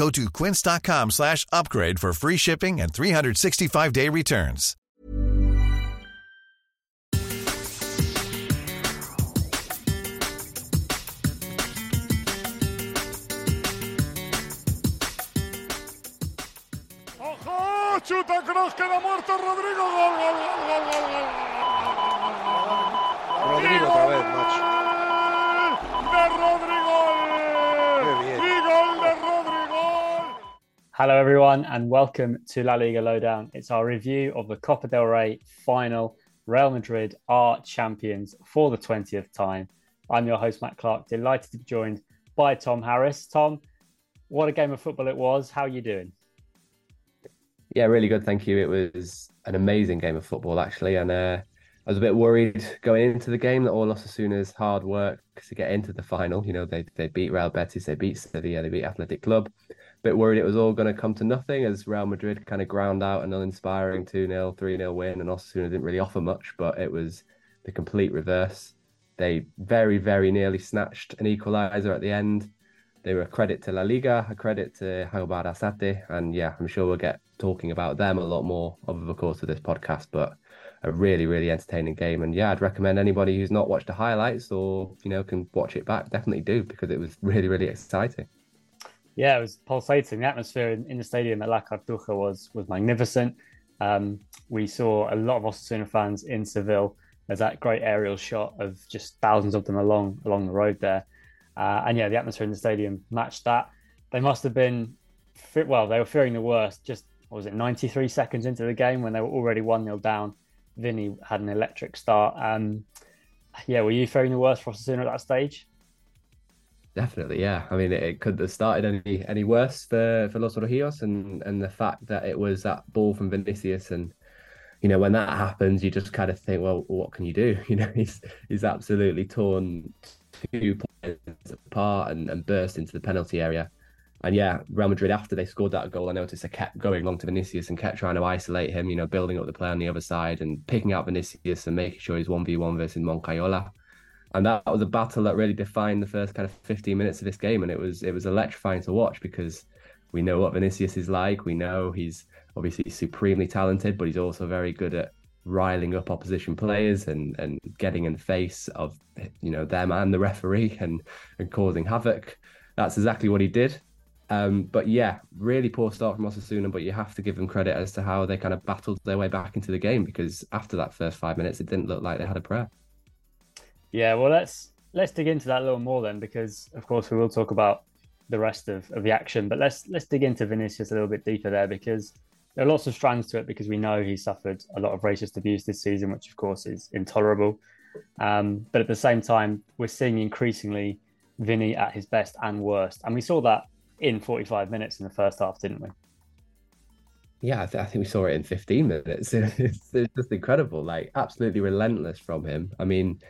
Go to quince.com slash upgrade for free shipping and 365-day returns. ¡Ojo! ¡Chuta Cross! ¡Queda muerto Rodrygo! ¡Gol, gol, gol, gol, gol, gol! Rodrygo otra vez, macho. ¡De Rodrygo! Qué bien. ¡Y gol de Rodrygo! Hello, everyone, and welcome to La Liga Lowdown. It's our review of the Copa del Rey final. Real Madrid are champions for the 20th time. I'm your host, Matt Clark, delighted to be joined by Thom Harris. Thom, what a game of football it was. How are you doing? Yeah, really good. Thank you. It was an amazing game of football, actually. And uh, I was a bit worried going into the game that all Osasuna's hard work to get into the final, you know, they, they beat Real Betis, they beat Sevilla, they beat Athletic Club. Bit worried it was all going to come to nothing as Real Madrid kind of ground out an uninspiring 2 0, 3 0 win. And Osasuna didn't really offer much, but it was the complete reverse. They very, very nearly snatched an equaliser at the end. They were a credit to La Liga, a credit to Jagoba Arrasate. And yeah, I'm sure we'll get talking about them a lot more over the course of this podcast. But a really, really entertaining game. And yeah, I'd recommend anybody who's not watched the highlights or, you know, can watch it back, definitely do because it was really, really exciting. Yeah, it was pulsating. The atmosphere in, in the stadium at La Cartuja was was magnificent. Um, we saw a lot of Osasuna fans in Seville. There's that great aerial shot of just thousands of them along along the road there. Uh, and yeah, the atmosphere in the stadium matched that. They must have been, well, they were fearing the worst. Just what was it, 93 seconds into the game when they were already one 0 down. Vini had an electric start. Um, yeah, were you fearing the worst for Osasuna at that stage? Definitely, yeah. I mean, it, it couldn't have started any any worse for for Los Rojillos, and and the fact that it was that ball from Vinicius, and you know when that happens, you just kind of think, well, what can you do? You know, he's he's absolutely torn two players apart and, and burst into the penalty area. And yeah, Real Madrid after they scored that goal, I noticed they kept going long to Vinicius and kept trying to isolate him. You know, building up the play on the other side and picking out Vinicius and making sure he's one v one versus Moncayola and that was a battle that really defined the first kind of 15 minutes of this game and it was it was electrifying to watch because we know what Vinicius is like. We know he's obviously supremely talented but he's also very good at riling up opposition players and and getting in the face of you know them and the referee and and causing havoc. That's exactly what he did. Um, but yeah, really poor start from Osasuna, but you have to give them credit as to how they kind of battled their way back into the game because after that first five minutes, it didn't look like they had a prayer. Yeah, well, let's let's dig into that a little more then, because of course we will talk about the rest of, of the action. But let's let's dig into Vinicius a little bit deeper there, because there are lots of strands to it. Because we know he suffered a lot of racist abuse this season, which of course is intolerable. Um, but at the same time, we're seeing increasingly Vini at his best and worst, and we saw that in 45 minutes in the first half, didn't we? Yeah, I, th- I think we saw it in 15 minutes. it's, it's just incredible, like absolutely relentless from him. I mean,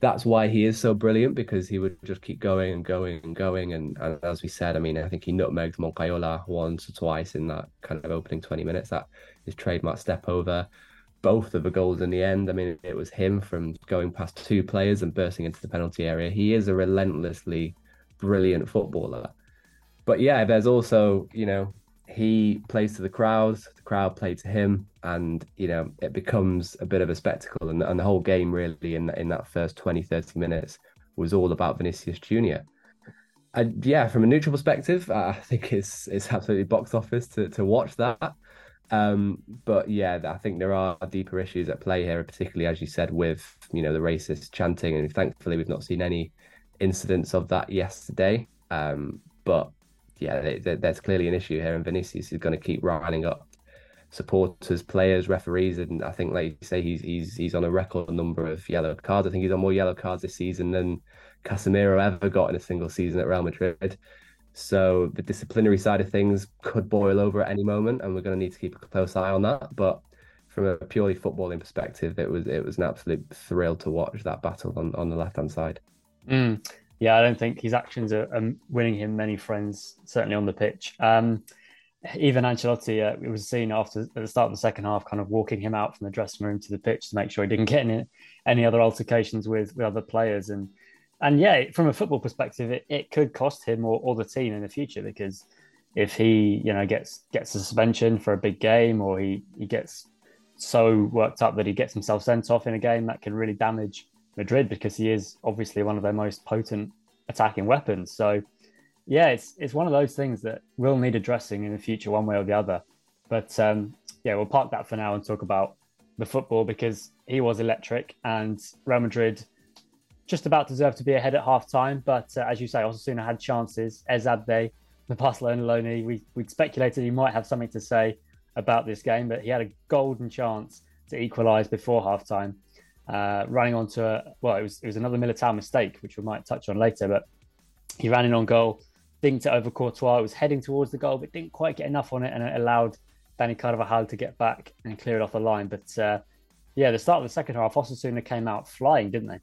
that's why he is so brilliant because he would just keep going and going and going. And, and as we said, I mean, I think he nutmegged Moncayola once or twice in that kind of opening 20 minutes. That his trademark step over. Both of the goals in the end, I mean, it was him from going past two players and bursting into the penalty area. He is a relentlessly brilliant footballer. But yeah, there's also, you know, he plays to the crowd, the crowd play to him, and you know it becomes a bit of a spectacle. And, and the whole game really in in that first 20, 30 minutes was all about Vinicius Junior. And yeah, from a neutral perspective, I think it's it's absolutely box office to to watch that. Um, but yeah, I think there are deeper issues at play here, particularly as you said, with you know the racist chanting, and thankfully we've not seen any incidents of that yesterday. Um, but yeah, there's clearly an issue here, and Vinicius is going to keep riling up supporters, players, referees, and I think, like you say, he's he's he's on a record number of yellow cards. I think he's on more yellow cards this season than Casemiro ever got in a single season at Real Madrid. So the disciplinary side of things could boil over at any moment, and we're going to need to keep a close eye on that. But from a purely footballing perspective, it was it was an absolute thrill to watch that battle on, on the left hand side. Mm. Yeah, I don't think his actions are, are, winning him many friends, certainly on the pitch. Um, even Ancelotti, uh, it was seen after at the start of the second half, kind of walking him out from the dressing room to the pitch to make sure he didn't get any, any other altercations with, with other players. And and yeah, from a football perspective, it, it could cost him or, or the team in the future because if he, you know, gets gets a suspension for a big game or he, he gets so worked up that he gets himself sent off in a game, that can really damage Madrid because he is obviously one of their most potent attacking weapons. So yeah, it's it's one of those things that will need addressing in the future, one way or the other. But um, yeah, we'll park that for now and talk about the football because he was electric and Real Madrid just about deserved to be ahead at half time. But uh, as you say, Osasuna had chances. Ezabde, the Barcelona loanee, we, we'd speculated he might have something to say about this game, but he had a golden chance to equalise before half time. Uh, running onto a, well, it was, it was another Militao mistake, which we might touch on later, but he ran in on goal, dinked it over Courtois. It was heading towards the goal, but didn't quite get enough on it, and it allowed Dani Carvajal to get back and clear it off the line. But uh, yeah, the start of the second half, Osasuna came out flying, didn't they?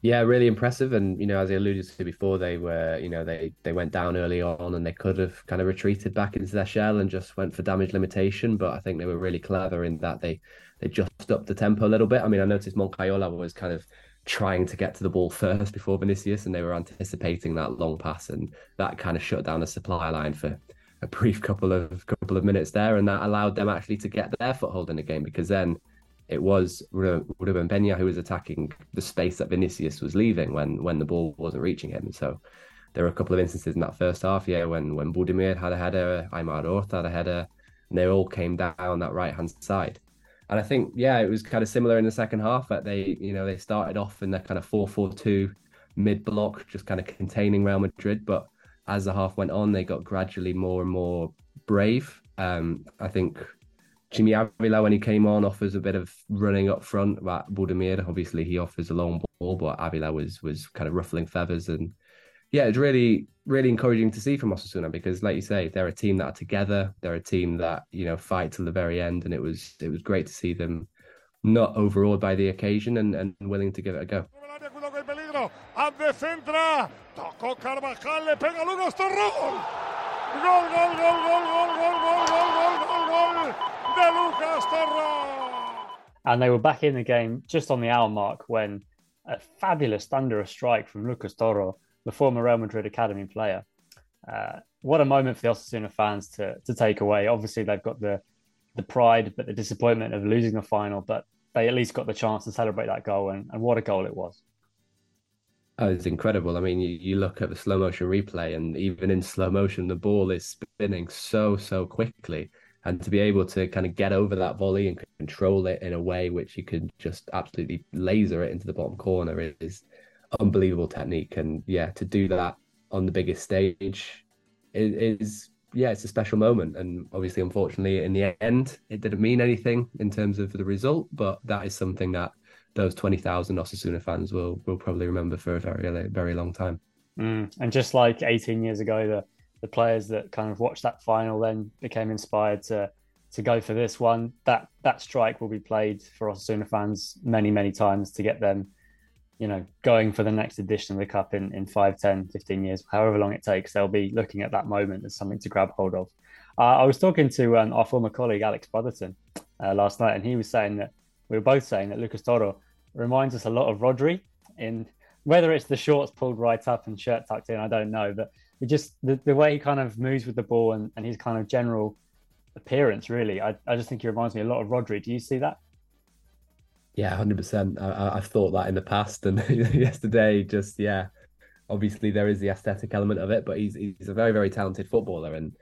Yeah, really impressive. And you know, as I alluded to before, they were, you know, they they went down early on and they could have kind of retreated back into their shell and just went for damage limitation. But I think they were really clever in that they they just upped the tempo a little bit. I mean, I noticed Moncayola was kind of trying to get to the ball first before Vinicius, and they were anticipating that long pass, and that kind of shut down the supply line for a brief couple of couple of minutes there, and that allowed them actually to get their foothold in the game because then it was Ruben Peña who was attacking the space that Vinicius was leaving when when the ball wasn't reaching him. So there were a couple of instances in that first half, yeah, when when Budimir had a header, Aimar Oroz had a header, and they all came down that right hand side. And I think, yeah, it was kind of similar in the second half that they, you know, they started off in the kind of 4 4 2 mid block, just kind of containing Real Madrid. But as the half went on, they got gradually more and more brave. Um, I think Chimy Avila, when he came on, offers a bit of running up front. But Budimir, obviously, he offers a long ball, but Avila was was kind of ruffling feathers. And yeah, it's really, really encouraging to see from Osasuna because, like you say, they're a team that are together. They're a team that you know fight till the very end, and it was it was great to see them not overawed by the occasion and, and willing to give it a go de Lucas Torró! And they were back in the game just on the hour mark when a fabulous thunderous strike from Lucas Torró, the former Real Madrid Academy player. Uh, what a moment for the Osasuna fans to, to take away. Obviously, they've got the, the pride, but the disappointment of losing the final, but they at least got the chance to celebrate that goal, and, and what a goal it was. Oh, it's incredible. I mean, you, you look at the slow motion replay, and even in slow motion, the ball is spinning so, so quickly and to be able to kind of get over that volley and control it in a way which you can just absolutely laser it into the bottom corner is unbelievable technique. And yeah to do that on the biggest stage is, is yeah it's a special moment. And obviously unfortunately in the end it didn't mean anything in terms of the result but that is something that those 20,000 Osasuna fans will will probably remember for a very very long time. Mm. and just like 18 years ago the the players that kind of watched that final then became inspired to to go for this one. That that strike will be played for Osasuna fans many, many times to get them, you know, going for the next edition of the Cup in, in 5, 10, 15 years, however long it takes. They'll be looking at that moment as something to grab hold of. Uh, I was talking to um, our former colleague, Alex Brotherton, uh, last night, and he was saying that we were both saying that Lucas Torro reminds us a lot of Rodri in whether it's the shorts pulled right up and shirt tucked in, I don't know, but it just the, the way he kind of moves with the ball and, and his kind of general appearance really I, I just think he reminds me a lot of rodri do you see that yeah 100% I, i've thought that in the past and yesterday just yeah obviously there is the aesthetic element of it but he's he's a very very talented footballer and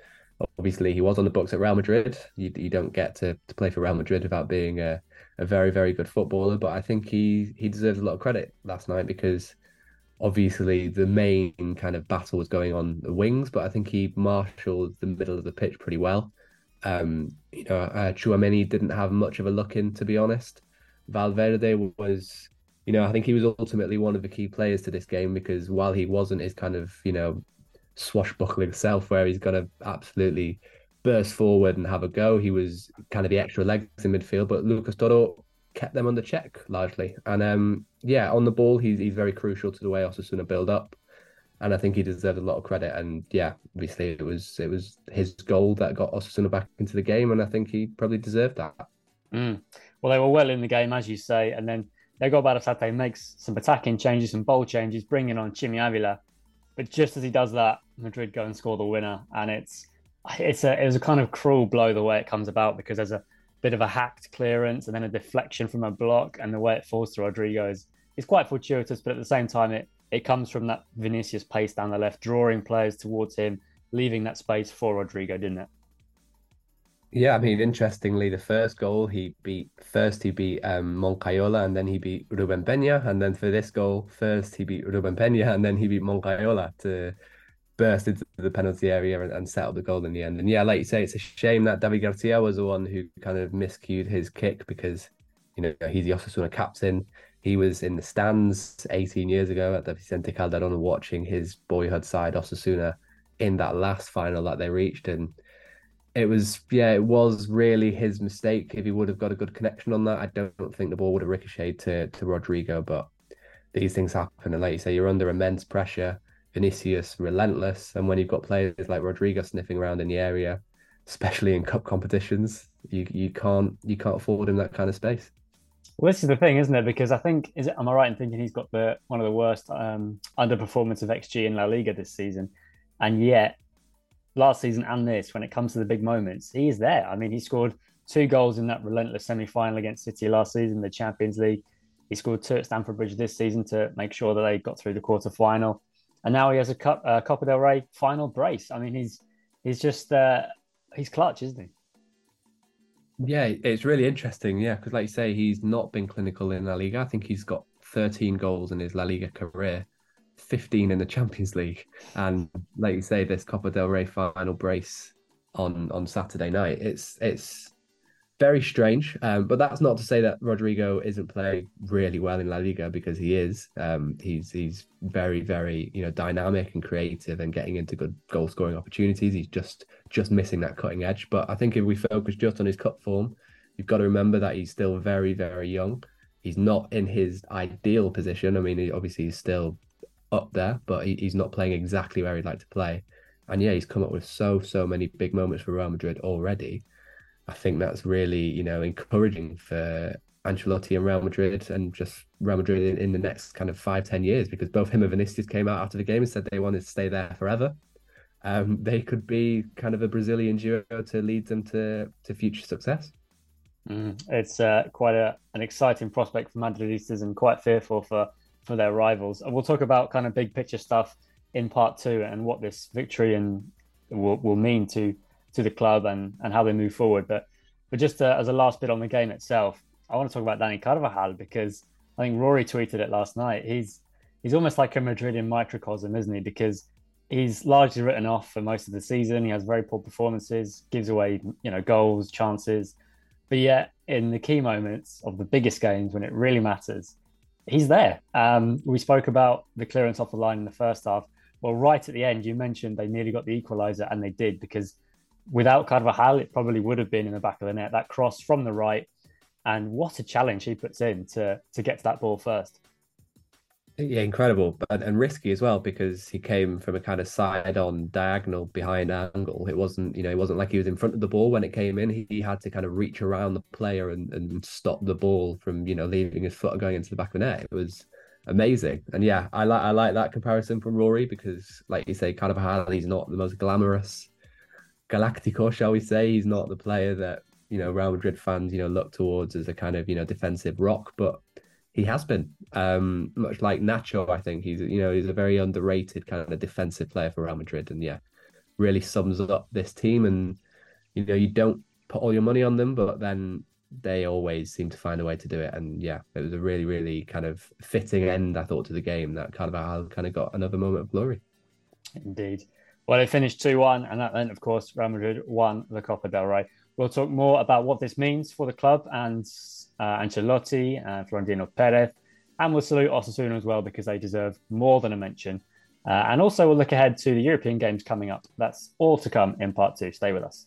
Obviously, he was on the books at Real Madrid. You, you don't get to, to play for Real Madrid without being a, a very, very good footballer. But I think he, he deserves a lot of credit last night because obviously the main kind of battle was going on the wings, but I think he marshaled the middle of the pitch pretty well. Um, you know, uh, Tchouameni didn't have much of a look in, to be honest. Valverde was, you know, I think he was ultimately one of the key players to this game because while he wasn't his kind of, you know, swashbuckling self where he's going to absolutely burst forward and have a go, he was kind of the extra legs in midfield. But Lucas Torró kept them under check largely. And um, yeah, on the ball, he's, he's very crucial to the way Osasuna build up and I think he deserves a lot of credit. And yeah, obviously it was it was his goal that got Osasuna back into the game, and I think he probably deserved that. Mm. Well, they were well in the game, as you say, and then they go Jagoba Arrasate makes some attacking changes, some bold changes, bringing on Chimy Avila. But just as he does that, Madrid go and score the winner, and it's it's a it was a kind of cruel blow the way it comes about because there's a bit of a hacked clearance and then a deflection from a block, and the way it falls to Rodrygo is is quite fortuitous, but at the same time it it comes from that Vinicius pace down the left, drawing players towards him, leaving that space for Rodrygo, didn't it? Yeah, I mean, interestingly, the first goal he beat first he beat um, Moncayola and then he beat Ruben Peña, and then for this goal, first he beat Ruben Peña and then he beat Moncayola to burst into the penalty area and, and set up the goal in the end. And yeah, like you say, it's a shame that David Garcia was the one who kind of miscued his kick because you know he's the Osasuna captain. He was in the stands 18 years ago at the Vicente Calderon watching his boyhood side Osasuna in that last final that they reached. And it was yeah it was really his mistake. If he would have got a good connection on that I don't think the ball would have ricocheted to to Rodrygo but these things happen. And like you say you're under immense pressure Vinicius relentless and when you've got players like Rodrygo sniffing around in the area especially in cup competitions you you can't you can't afford him that kind of space well, this is the thing, isn't it? Because I think is it, am I right in thinking he's got the one of the worst um, underperformance of XG in La Liga this season, and yet last season and this, when it comes to the big moments, he is there. I mean, he scored two goals in that relentless semi-final against City last season, the Champions League. He scored two at Stamford Bridge this season to make sure that they got through the quarter final, and now he has a Cup, uh, Copa del Rey final brace. I mean, he's he's just uh, he's clutch, isn't he? Yeah, it's really interesting. Yeah, because like you say, he's not been clinical in La Liga. I think he's got 13 goals in his La Liga career, 15 in the Champions League, and like you say, this Copa del Rey final brace on on Saturday night. It's it's very strange. Um, but that's not to say that Rodrygo isn't playing really well in La Liga because he is. Um, he's he's very very you know dynamic and creative and getting into good goal scoring opportunities. He's just just missing that cutting edge. But I think if we focus just on his cup form, you've got to remember that he's still very very young. He's not in his ideal position. I mean, he, obviously he's still up there, but he, he's not playing exactly where he'd like to play. And yeah, he's come up with so so many big moments for Real Madrid already I think that's really, you know, encouraging for Ancelotti and Real Madrid and just Real Madrid in, in, the next kind of five, ten years, because both him and Vinicius came out after the game and said they wanted to stay there forever. Um, they could be kind of a Brazilian duo to lead them to, to future success. Mm, it's uh, quite a, an exciting prospect for Madridistas and quite fearful for, for their rivals. And we'll talk about kind of big picture stuff in part two and what this victory and will, will mean to to the club and and how they move forward. But but just uh, as a last bit on the game itself, I want to talk about Dani Carvajal because I think Rory tweeted it last night. He's he's almost like a Madridian microcosm, isn't he? Because he's largely written off for most of the season. He has very poor performances, gives away you know goals, chances, but yet in the key moments of the biggest games when it really matters, he's there. Um, we spoke about the clearance off the line in the first half. Well, right at the end, you mentioned they nearly got the equaliser, and they did because without Carvajal, it probably would have been in the back of the net. That cross from the right, and what a challenge he puts in to to get to that ball first. Yeah, incredible, but and risky as well because he came from a kind of side-on diagonal behind angle. It wasn't, you know, it wasn't like he was in front of the ball when it came in. He, he had to kind of reach around the player and, and stop the ball from, you know, leaving his foot going into the back of the net. It was amazing, and yeah, I like I like that comparison from Rory because, like you say, Carvajal, he's not the most glamorous Galactico, shall we say? He's not the player that you know Real Madrid fans you know look towards as a kind of you know defensive rock, but he has been um, much like Nacho. I think he's you know he's a very underrated kind of defensive player for Real Madrid, and yeah, really sums up this team. And you know, you don't put all your money on them, but then they always seem to find a way to do it. And yeah, it was a really, really kind of fitting end, I thought, to the game that Carvajal kind of got another moment of glory. Indeed. Well, they finished 2 1, and that meant, of course, Real Madrid won the Copa del Rey. We'll talk more about what this means for the club and uh, Ancelotti and Florentino Perez. And we'll salute Osasuna as well because they deserve more than a mention. Uh, and also, we'll look ahead to the European games coming up. That's all to come in part two. Stay with us.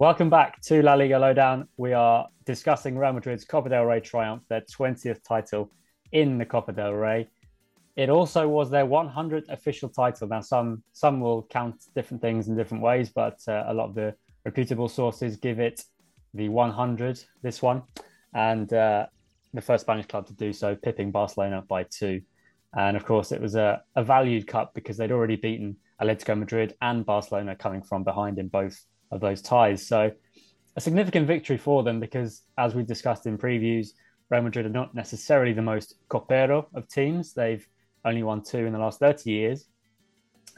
Welcome back to La Liga Lowdown. We are discussing Real Madrid's Copa del Rey triumph, their 20th title in the Copa del Rey. It also was their 100th official title. Now, some some will count different things in different ways, but uh, a lot of the reputable sources give it the 100. This one, and uh, the first Spanish club to do so, pipping Barcelona by two. And of course, it was a, a valued cup because they'd already beaten Atletico Madrid and Barcelona coming from behind in both of those ties. So a significant victory for them because, as we discussed in previews, Real Madrid are not necessarily the most copero of teams. They've only won two in the last 30 years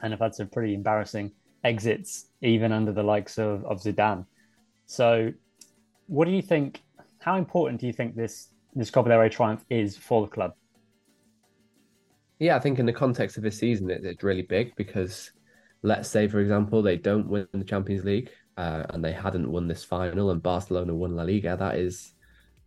and have had some pretty embarrassing exits, even under the likes of, of Zidane. So, what do you think? How important do you think this this Copa del Rey triumph is for the club? Yeah, I think in the context of this season, it, it's really big because let's say, for example, they don't win the Champions League uh, and they hadn't won this final, and Barcelona won La Liga, that is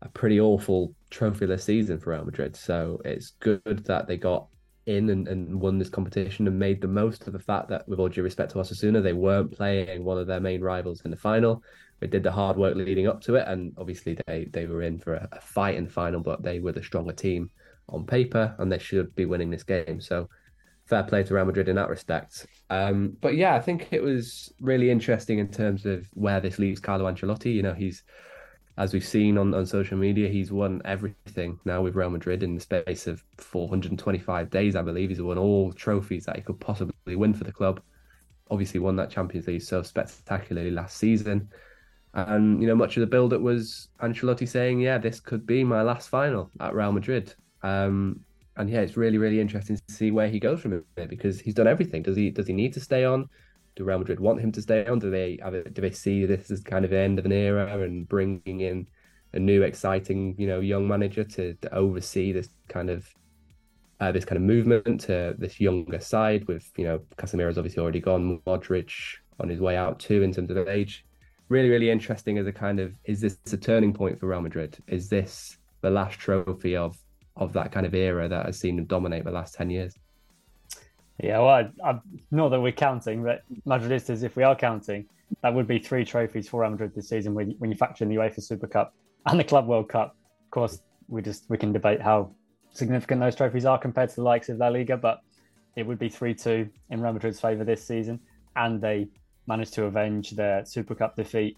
a pretty awful trophyless season for Real Madrid. So it's good that they got in and, and won this competition and made the most of the fact that, with all due respect to Osasuna, they weren't playing one of their main rivals in the final. They did the hard work leading up to it, and obviously they they were in for a, a fight in the final, but they were the stronger team on paper, and they should be winning this game. So fair play to Real Madrid in that respect. Um, but yeah, I think it was really interesting in terms of where this leaves Carlo Ancelotti. You know, he's as we've seen on, on social media, he's won everything now with Real Madrid in the space of 425 days, I believe. He's won all trophies that he could possibly win for the club. Obviously, won that Champions League so spectacularly last season. And, you know, much of the build up was Ancelotti saying, yeah, this could be my last final at Real Madrid. Um, and yeah, it's really really interesting to see where he goes from it because he's done everything. Does he does he need to stay on? Do Real Madrid want him to stay on? Do they it, do they see this as kind of the end of an era and bringing in a new exciting you know young manager to, to oversee this kind of uh, this kind of movement to this younger side with you know Casemiro's obviously already gone, Modric on his way out too in terms of age. Really, really interesting as a kind of is this a turning point for Real Madrid? Is this the last trophy of of that kind of era that has seen them dominate the last 10 years. Yeah, well, I, I, not that we're counting, but Madridistas, if we are counting, that would be three trophies for Real Madrid this season when, when you factor in the UEFA Super Cup and the Club World Cup. Of course, we just we can debate how significant those trophies are compared to the likes of La Liga, but it would be 3 2 in Real Madrid's favour this season. And they managed to avenge their Super Cup defeat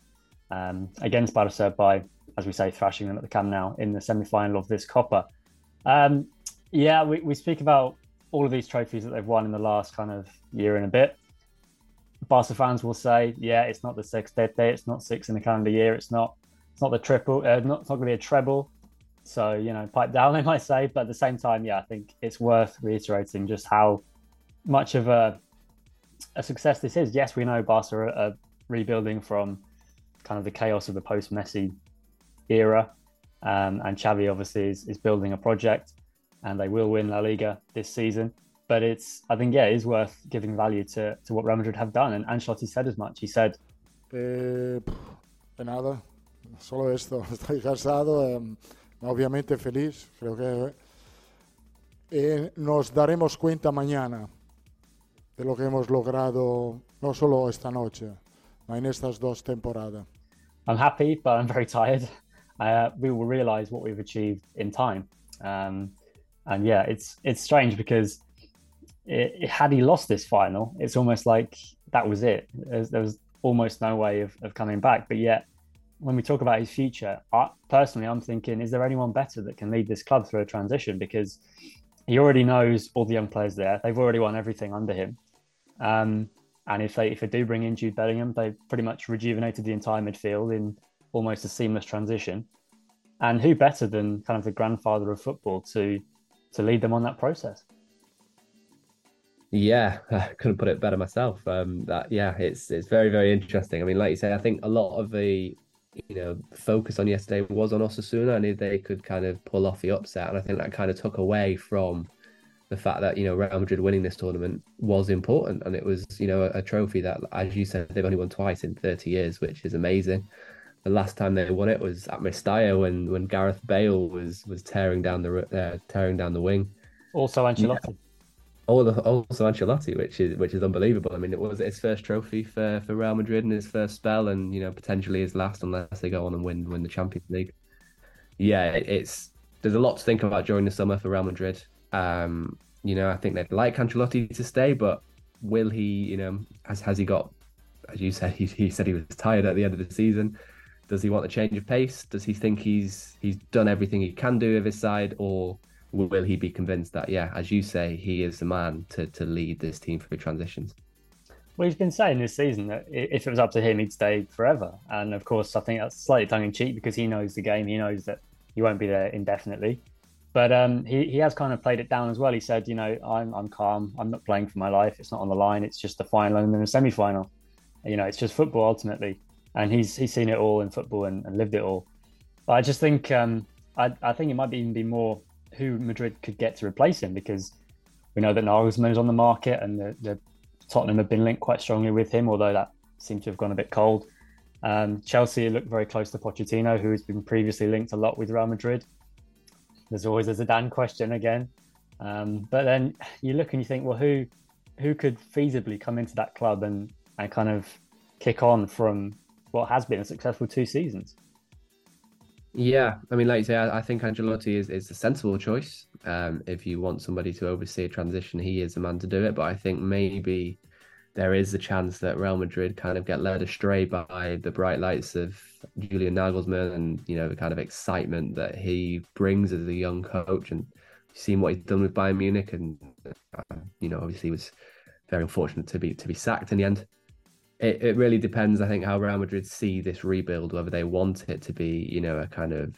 um, against Barca by, as we say, thrashing them at the Camp Nou in the semi final of this Copa. Um, yeah, we, we speak about all of these trophies that they've won in the last kind of year and a bit. Barca fans will say, yeah, it's not the sixth day, it's not six in the calendar year, it's not it's not the triple, uh, not, it's not going to be a treble. So, you know, pipe down, they might say. But at the same time, yeah, I think it's worth reiterating just how much of a, a success this is. Yes, we know Barca are, are rebuilding from kind of the chaos of the post Messi era. Um, and Xavi obviously is, is building a project and they will win La Liga this season. But it's, I think, yeah, it is worth giving value to, to what Real Madrid have done. And Ancelotti said as much. He said, eh, nada, solo esto. Estoy cansado. Eh, obviamente feliz. Creo que eh, nos daremos cuenta mañana de lo que hemos logrado, no solo esta noche, sino en estas dos temporadas. I'm happy, but I'm very tired. Uh, we will realize what we've achieved in time. Um, and yeah, it's it's strange because it, it, had he lost this final, it's almost like that was it. There's, there was almost no way of, of coming back. But yet, when we talk about his future, I, personally, I'm thinking, is there anyone better that can lead this club through a transition? Because he already knows all the young players there. They've already won everything under him. Um, and if they if they do bring in Jude Bellingham, they've pretty much rejuvenated the entire midfield in almost a seamless transition. And who better than kind of the grandfather of football to to lead them on that process? Yeah, I couldn't put it better myself. Um, that yeah, it's it's very very interesting. I mean, like you say, I think a lot of the you know focus on yesterday was on Osasuna, and if they could kind of pull off the upset, and I think that kind of took away from the fact that you know Real Madrid winning this tournament was important, and it was you know a, a trophy that, as you said, they've only won twice in 30 years, which is amazing. The last time they won it was at Mestalla when when Gareth Bale was was tearing down the uh, tearing down the wing. Also Ancelotti. Yeah. Also Ancelotti, which is which is unbelievable. I mean, it was his first trophy for, for Real Madrid in his first spell, and you know potentially his last unless they go on and win win the Champions League. Yeah, it, it's there's a lot to think about during the summer for Real Madrid. Um, you know, I think they'd like Ancelotti to stay, but will he? You know, has has he got? As you said, he, he said he was tired at the end of the season. Does he want a change of pace? Does he think he's he's done everything he can do with his side, or will he be convinced that, yeah, as you say, he is the man to to lead this team through transitions? Well, he's been saying this season that if it was up to him, he'd stay forever. And of course, I think that's slightly tongue in cheek because he knows the game. He knows that he won't be there indefinitely. But um, he, he has kind of played it down as well. He said, you know, I'm, I'm calm. I'm not playing for my life. It's not on the line. It's just the final and then a semi final. You know, it's just football ultimately. And he's he's seen it all in football and, and lived it all. But I just think um, I, I think it might even be more who Madrid could get to replace him because we know that Nagelsmann is on the market and the, the Tottenham have been linked quite strongly with him, although that seemed to have gone a bit cold. Um, Chelsea look very close to Pochettino, who has been previously linked a lot with Real Madrid. There's always a Zidane question again, um, but then you look and you think, well, who who could feasibly come into that club and and kind of kick on from what has been a successful two seasons? Yeah, I mean, like you say, I, I think Ancelotti is, is a sensible choice. Um, if you want somebody to oversee a transition, he is the man to do it. But I think maybe there is a chance that Real Madrid kind of get led astray by the bright lights of Julian Nagelsmann and you know the kind of excitement that he brings as a young coach and seeing what he's done with Bayern Munich and uh, you know obviously was very unfortunate to be to be sacked in the end it, it really depends, I think, how Real Madrid see this rebuild, whether they want it to be, you know, a kind of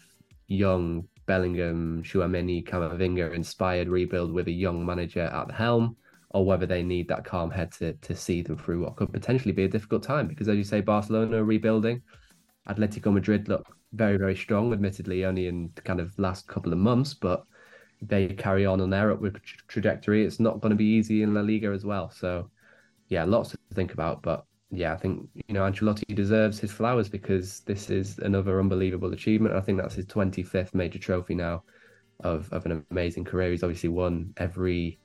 young Bellingham, Tchouameni, Camavinga inspired rebuild with a young manager at the helm, or whether they need that calm head to, to see them through what could potentially be a difficult time. Because as you say, Barcelona rebuilding, Atletico Madrid look very, very strong, admittedly only in the kind of last couple of months, but they carry on on their upward trajectory. It's not going to be easy in La Liga as well. So, yeah, lots to think about, but yeah, I think you know Ancelotti deserves his flowers because this is another unbelievable achievement. I think that's his 25th major trophy now of of an amazing career. He's obviously won every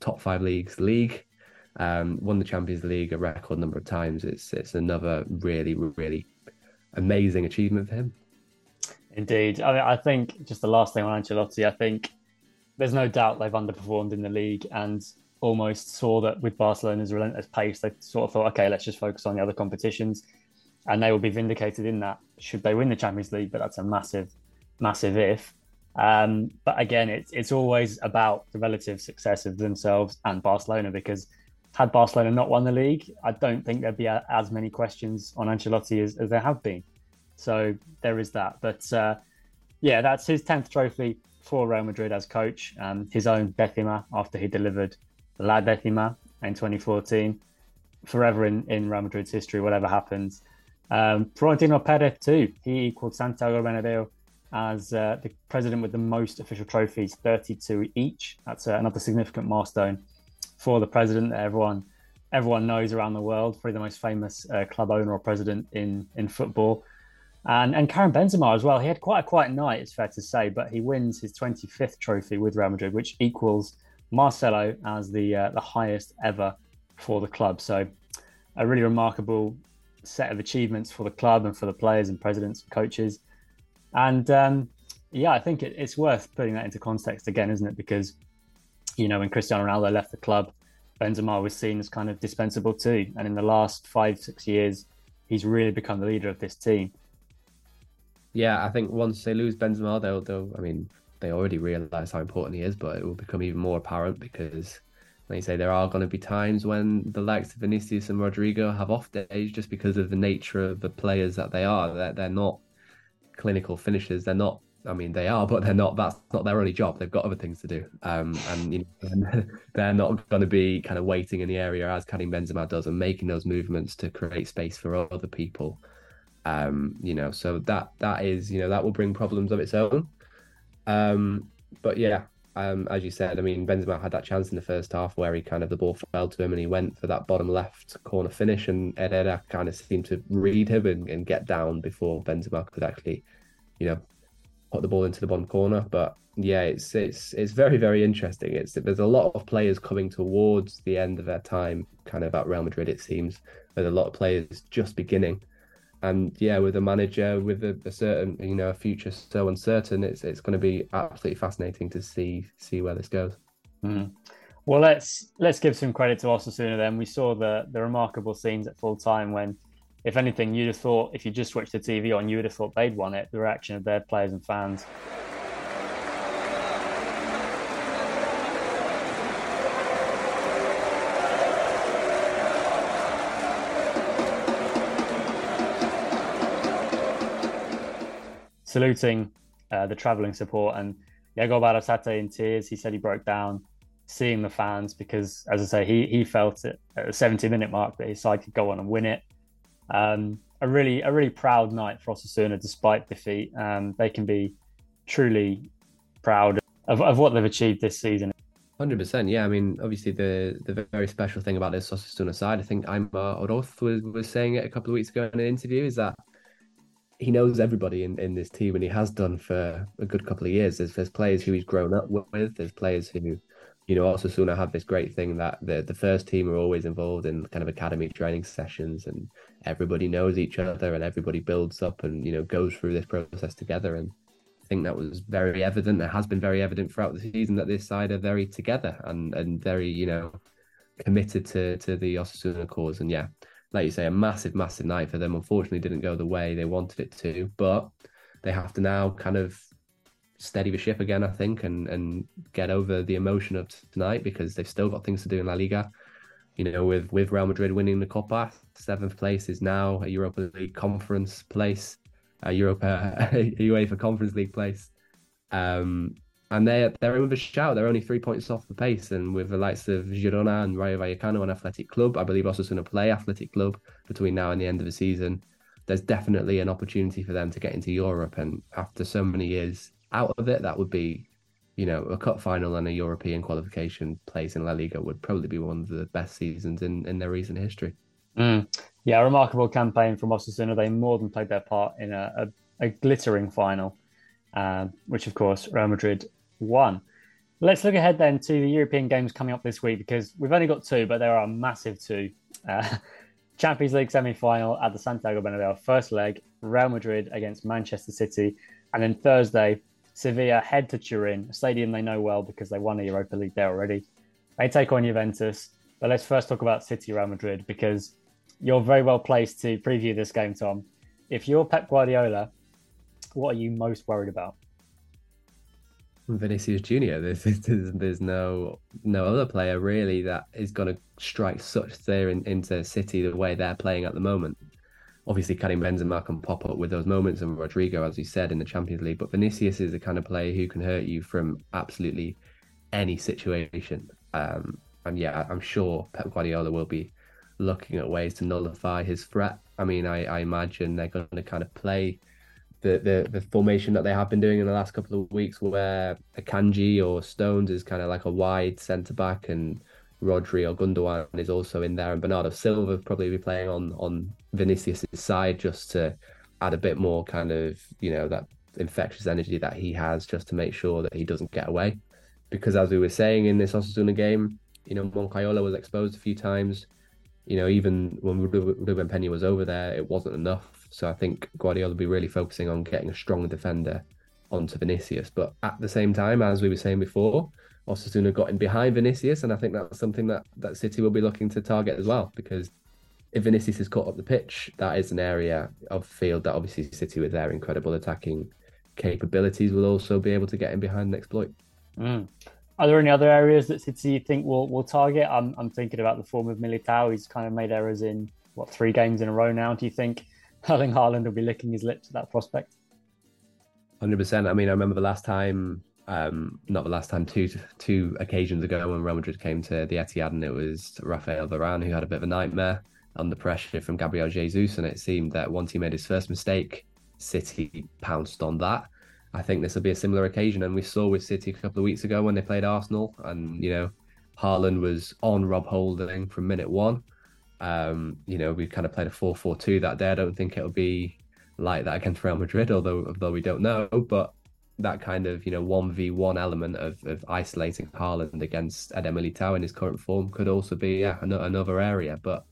top five leagues league, um, won the Champions League a record number of times. It's it's another really really amazing achievement for him. Indeed, I mean, I think just the last thing on Ancelotti, I think there's no doubt they've underperformed in the league and almost saw that with Barcelona's relentless pace, they sort of thought, okay, let's just focus on the other competitions, and they will be vindicated in that should they win the Champions League. But that's a massive, massive if. Um, but again, it's it's always about the relative success of themselves and Barcelona because had Barcelona not won the league, I don't think there'd be a, as many questions on Ancelotti as, as there have been. So there is that. But uh, yeah, that's his 10th trophy for Real Madrid as coach, um, his own decima after he delivered La Decima in 2014. Forever in, in Real Madrid's history, whatever happens. Um, Florentino Perez, too. He equaled Santiago Bernabeu as uh, the president with the most official trophies, 32 each. That's uh, another significant milestone for the president that everyone everyone knows around the world, probably the most famous uh, club owner or president in in football. And and Karim Benzema as well. He had quite a quiet night, it's fair to say, but he wins his 25th trophy with Real Madrid, which equals Marcelo as the uh, the highest ever for the club. So a really remarkable set of achievements for the club and for the players and presidents and coaches. And um, yeah, I think it, it's worth putting that into context again, isn't it? Because you know, when Cristiano Ronaldo left the club, Benzema was seen as kind of dispensable too. And in the last five, six years, he's really become the leader of this team. Yeah, I think once they lose Benzema, they'll, they'll I mean, they already realise how important he is, but it will become even more apparent because, like you say, there are going to be times when the likes of Vinicius and Rodrygo have off days just because of the nature of the players that they are. They're, they're not clinical finishers. They're not I mean, they are, but they're not. That's not their only job. They've got other things to do, um, and you know, they're not going to be kind of waiting in the area as Karim Benzema does and making those movements to create space for other people. Um, you know, so that that is, you know, that will bring problems of its own. Um, but yeah, um, as you said, I mean, Benzema had that chance in the first half where he kind of the ball fell to him and he went for that bottom left corner finish, and Herrera kind of seemed to read him and, and get down before Benzema could actually, you know, put the ball into the bottom corner. But yeah, it's it's it's very very interesting. It's there's a lot of players coming towards the end of their time, kind of at Real Madrid. It seems there's a lot of players just beginning, and yeah, with a manager with a, a certain you know a future so uncertain, it's it's going to be absolutely fascinating to see see where this goes. Mm. Well, let's let's give some credit to Osasuna. Then we saw the the remarkable scenes at full time when if anything, you'd have thought if you just switched the TV on, you would have thought they'd won it. The reaction of their players and fans. Saluting uh, the travelling support and Jagoba Arrasate in tears. He said he broke down seeing the fans because, as I say, he he felt it at the 70 minute mark that his side could go on and win it. Um, a really a really proud night for Osasuna despite defeat. Um, they can be truly proud of, of what they've achieved this season. Hundred percent, yeah. I mean, obviously, the the very special thing about this Osasuna side, I think Aimar Oroz was was saying it a couple of weeks ago in an interview, is that he knows everybody in, in this team, and he has done for a good couple of years. There's there's players who he's grown up with. There's players who you know, also Osasuna have this great thing that the the first team are always involved in kind of academy training sessions, and everybody knows each other, and everybody builds up, and you know, goes through this process together. And I think that was very evident. It has been very evident throughout the season that this side are very together and and very you know committed to to the Osasuna cause. And yeah, like you say, a massive, massive night for them. Unfortunately, didn't go the way they wanted it to, but they have to now kind of steady the ship again, I think, and and get over the emotion of tonight because they've still got things to do in La Liga. You know, with with Real Madrid winning the Copa, seventh place is now a Europa League conference place, a Europa a UEFA Conference League place. Um, and they're they're in with a shout. They're only three points off the pace, and with the likes of Girona and Rayo Vallecano and Athletic Club, I believe also going to play Athletic Club between now and the end of the season. There's definitely an opportunity for them to get into Europe, and after so many years out of it, that would be, you know, a cup final and a European qualification place in La Liga would probably be one of the best seasons in, in their recent history. Mm. Yeah, remarkable campaign from Osasuna. They more than played their part in a, a, a glittering final, uh, which of course Real Madrid won. Let's look ahead then to the European games coming up this week because we've only got two, but there are massive two. Uh, Champions League semi final at the Santiago Bernabeu, first leg, Real Madrid against Manchester City. And then Thursday, Sevilla head to Turin, a stadium they know well because they won the Europa League there already. They take on Juventus. But let's first talk about City Real Madrid because you're very well placed to preview this game, Thom. If you're Pep Guardiola, what are you most worried about? Vinicius Junior. There's, there's, there's no no other player really that is going to strike such fear in, into City the way they're playing at the moment. Obviously, Karim Benzema can pop up with those moments, and Rodrygo, as you said, in the Champions League. But Vinicius is the kind of player who can hurt you from absolutely any situation. Um, and yeah, I'm sure Pep Guardiola will be looking at ways to nullify his threat. I mean, I, I imagine they're going to kind of play the, the the formation that they have been doing in the last couple of weeks, where Akanji or Stones is kind of like a wide centre back, and Rodri or Gundogan is also in there, and Bernardo Silva probably be playing on on Vinicius' side just to add a bit more kind of you know that infectious energy that he has, just to make sure that he doesn't get away. Because as we were saying in this Osasuna game, you know Moncayola was exposed a few times. You know, even when Ruben Peña was over there, it wasn't enough so I think Guardiola will be really focusing on getting a strong defender onto Vinicius. But at the same time, as we were saying before, Osasuna got in behind Vinicius, and I think that's something that, that City will be looking to target as well. Because if Vinicius is caught up the pitch, that is an area of field that obviously City with their incredible attacking capabilities will also be able to get in behind and exploit. Mm. Are there any other areas that City think will will target? I'm I'm thinking about the form of Militao. He's kind of made errors in what three games in a row now. Do you think Erling Haaland will be licking his lips at that prospect. Hundred percent. I mean, I remember the last time, um, not the last time, two two occasions ago when Real Madrid came to the Etihad, and it was Rafael Varane who had a bit of a nightmare under pressure from Gabriel Jesus, and it seemed that once he made his first mistake, City pounced on that. I think this will be a similar occasion, and we saw with City a couple of weeks ago when they played Arsenal, and you know, Haaland was on Rob Holding from minute one. Um, you know, we kind of played a 4 4 2 that day. I don't think it'll be like that against Real Madrid, although although we don't know. But that kind of, you know, 1v1 element of, of isolating Haaland against Eder Militao in his current form could also be yeah, another area. But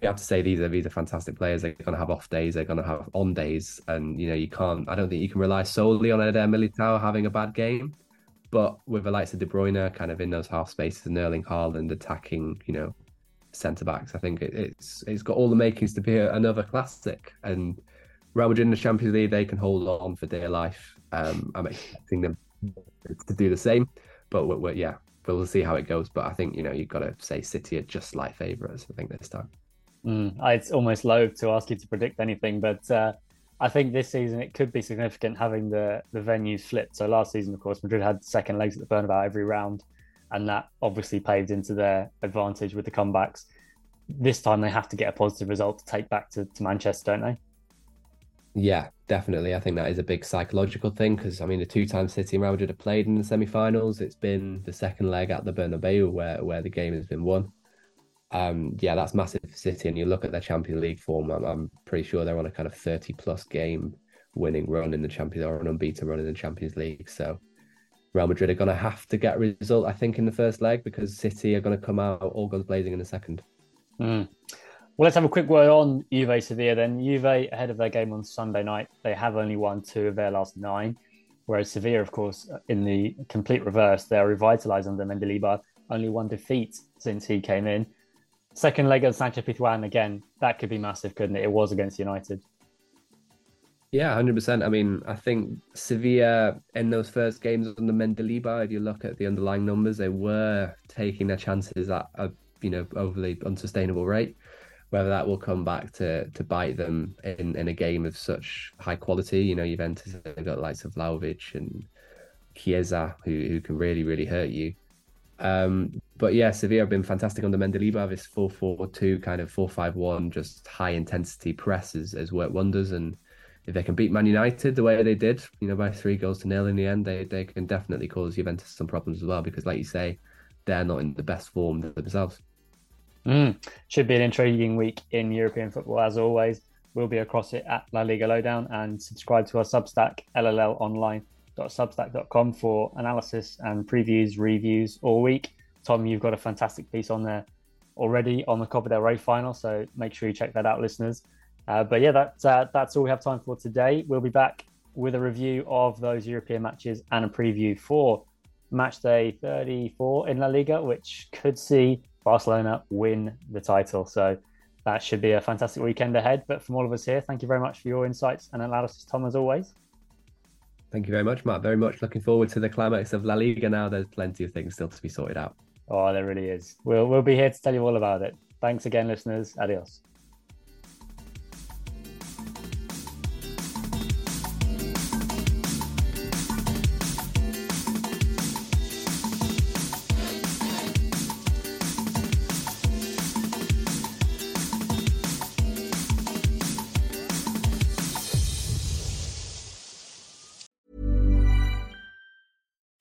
we have to say these are these are fantastic players. They're going to have off days. They're going to have on days, and you know you can't. I don't think you can rely solely on Eder Militao having a bad game. But with the likes of De Bruyne kind of in those half spaces and Erling Haaland attacking, you know, centre backs. I think it, it's it's got all the makings to be another classic. And Real Madrid in the Champions League, they can hold on for dear life. Um, I'm expecting them to do the same, but we're, we're, yeah, we'll see how it goes. But I think you know you've got to say City are just slight favourites. I think this time. Mm, it's almost low to ask you to predict anything, but uh, I think this season it could be significant having the the venues flipped. So last season, of course, Madrid had second legs at the Bernabeu every round and that obviously paved into their advantage with the comebacks. This time they have to get a positive result to take back to, to Manchester, don't they? Yeah, definitely. I think that is a big psychological thing because I mean the two-time City and Real Madrid have played in the semi-finals, it's been the second leg at the Bernabeu where where the game has been won. Um, yeah, that's massive for City. And you look at their Champions League form, I'm, I'm pretty sure they're on a kind of 30 plus game winning run in the Champions or an unbeaten run in the Champions League. So Real Madrid are going to have to get a result, I think, in the first leg because City are going to come out all guns blazing in the second. Mm. Well, let's have a quick word on Juve Sevilla then. Juve, ahead of their game on Sunday night, they have only won two of their last nine, whereas Sevilla, of course, in the complete reverse, they're revitalised under Mendilibar, only one defeat since he came in. Second leg of Sanchez Pizjuan, again, that could be massive, couldn't it? It was against United. Yeah, hundred percent. I mean, I think Sevilla in those first games under Mendilibar, if you look at the underlying numbers, they were taking their chances at a you know overly unsustainable rate. Whether that will come back to to bite them in, in a game of such high quality, you know, Juventus have got likes of Vlahovic and Chiesa who who can really really hurt you. Um, but yeah, Sevilla have been fantastic under Mendilibar. This 4-4-2 kind of 4-5-1, just high intensity presses has worked wonders and if they can beat Man United the way they did, you know, by three goals to nil in the end, they they can definitely cause Juventus some problems as well because, like you say, they're not in the best form themselves. Mm. Should be an intriguing week in European football as always. We'll be across it at La Liga Lowdown and subscribe to our Substack LLL Online tom.substack.com for analysis and previews, reviews all week. Thom, you've got a fantastic piece on there already on the Copa del Rey final, so make sure you check that out, listeners. Uh, but yeah, that, uh, that's all we have time for today. We'll be back with a review of those European matches and a preview for match day 34 in La Liga, which could see Barcelona win the title. So that should be a fantastic weekend ahead. But from all of us here, thank you very much for your insights and analysis, Thom, as always. Thank you very much, Matt. Very much looking forward to the climax of La Liga now. There's plenty of things still to be sorted out. Oh, there really is. We'll, we'll be here to tell you all about it. Thanks again, listeners. Adios.